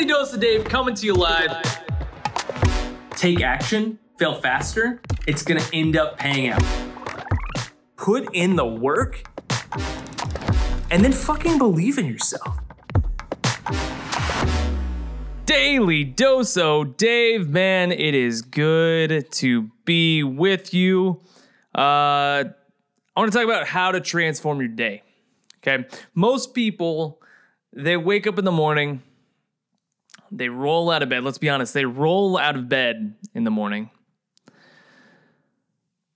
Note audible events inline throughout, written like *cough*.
Daily Dose of Dave coming to you live. Take action, fail faster. It's gonna end up paying out. Put in the work and then fucking believe in yourself. Daily Doso Dave, man, it is good to be with you. Uh, I want to talk about how to transform your day. Okay. Most people, they wake up in the morning, they roll out of bed. Let's be honest, they roll out of bed in the morning.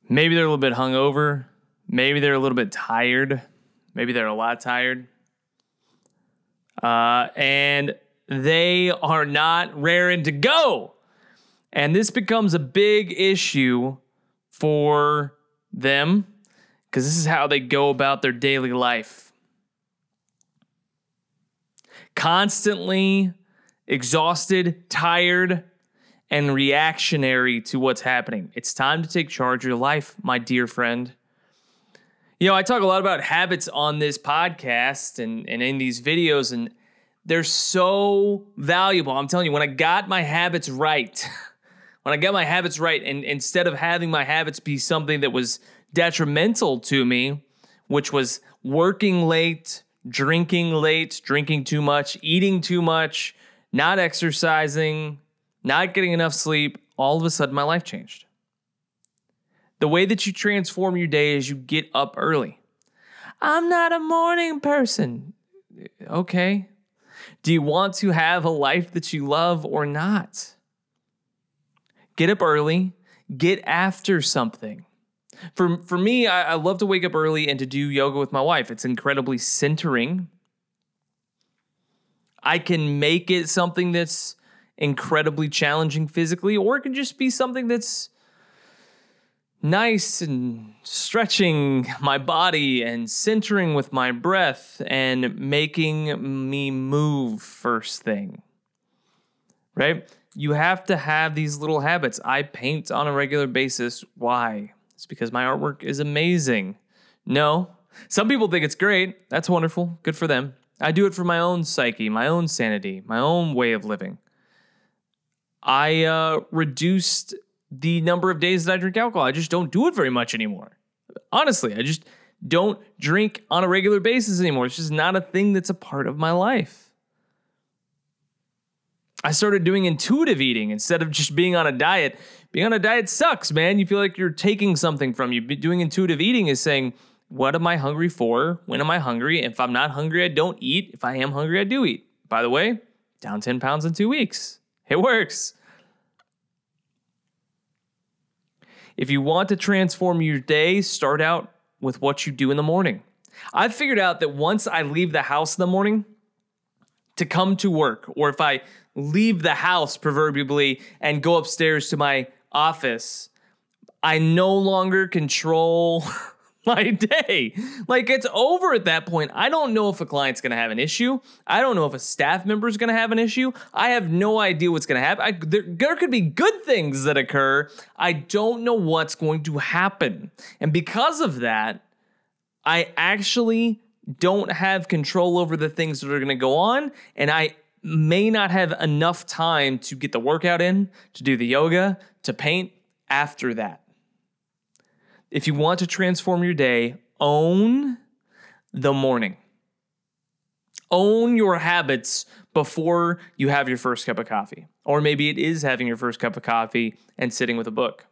Maybe they're a little bit hungover. Maybe they're a little bit tired. Maybe they're a lot tired. Uh, and they are not raring to go. And this becomes a big issue for them because this is how they go about their daily life. Constantly exhausted, tired, and reactionary to what's happening. It's time to take charge of your life, my dear friend. You know, I talk a lot about habits on this podcast and, and in these videos, and they're so valuable. I'm telling you, when I got my habits right, *laughs* when I got my habits right, and instead of having my habits be something that was detrimental to me, which was working late, drinking late, drinking too much, eating too much, not exercising, not getting enough sleep, all of a sudden my life changed. The way that you transform your day is you get up early. I'm not a morning person. Okay. Do you want to have a life that you love or not? Get up early, get after something. For, for me, I, I love to wake up early and to do yoga with my wife. It's incredibly centering. I can make it something that's incredibly challenging physically, or it can just be something that's nice and stretching my body and centering with my breath and making me move first thing. Right? You have to have these little habits. I paint on a regular basis. Why? It's because my artwork is amazing. No. Some people think it's great. That's wonderful. Good for them. I do it for my own psyche, my own sanity, my own way of living. I uh, reduced the number of days that I drink alcohol. I just don't do it very much anymore. Honestly, I just don't drink on a regular basis anymore. It's just not a thing that's a part of my life. I started doing intuitive eating instead of just being on a diet. Being on a diet sucks, man. You feel like you're taking something from you. Doing intuitive eating is saying, what am I hungry for? When am I hungry? If I'm not hungry, I don't eat. If I am hungry, I do eat. By the way, down 10 pounds in two weeks. It works. If you want to transform your day, start out with what you do in the morning. I've figured out that once I leave the house in the morning to come to work, or if I leave the house proverbially and go upstairs to my office, I no longer control *laughs* *laughs* my day. Like it's over at that point. I don't know if a client's going to have an issue. I don't know if a staff member is going to have an issue. I have no idea what's going to happen. I, there, there could be good things that occur. I don't know what's going to happen. And because of that, I actually don't have control over the things that are going to go on. And I may not have enough time to get the workout in, to do the yoga, to paint after that. If you want to transform your day, own the morning. Own your habits before you have your first cup of coffee. Or maybe it is having your first cup of coffee and sitting with a book.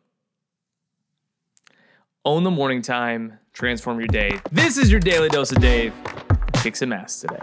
Own the morning time, transform your day. This is your daily dose of Dave. Kick some ass today.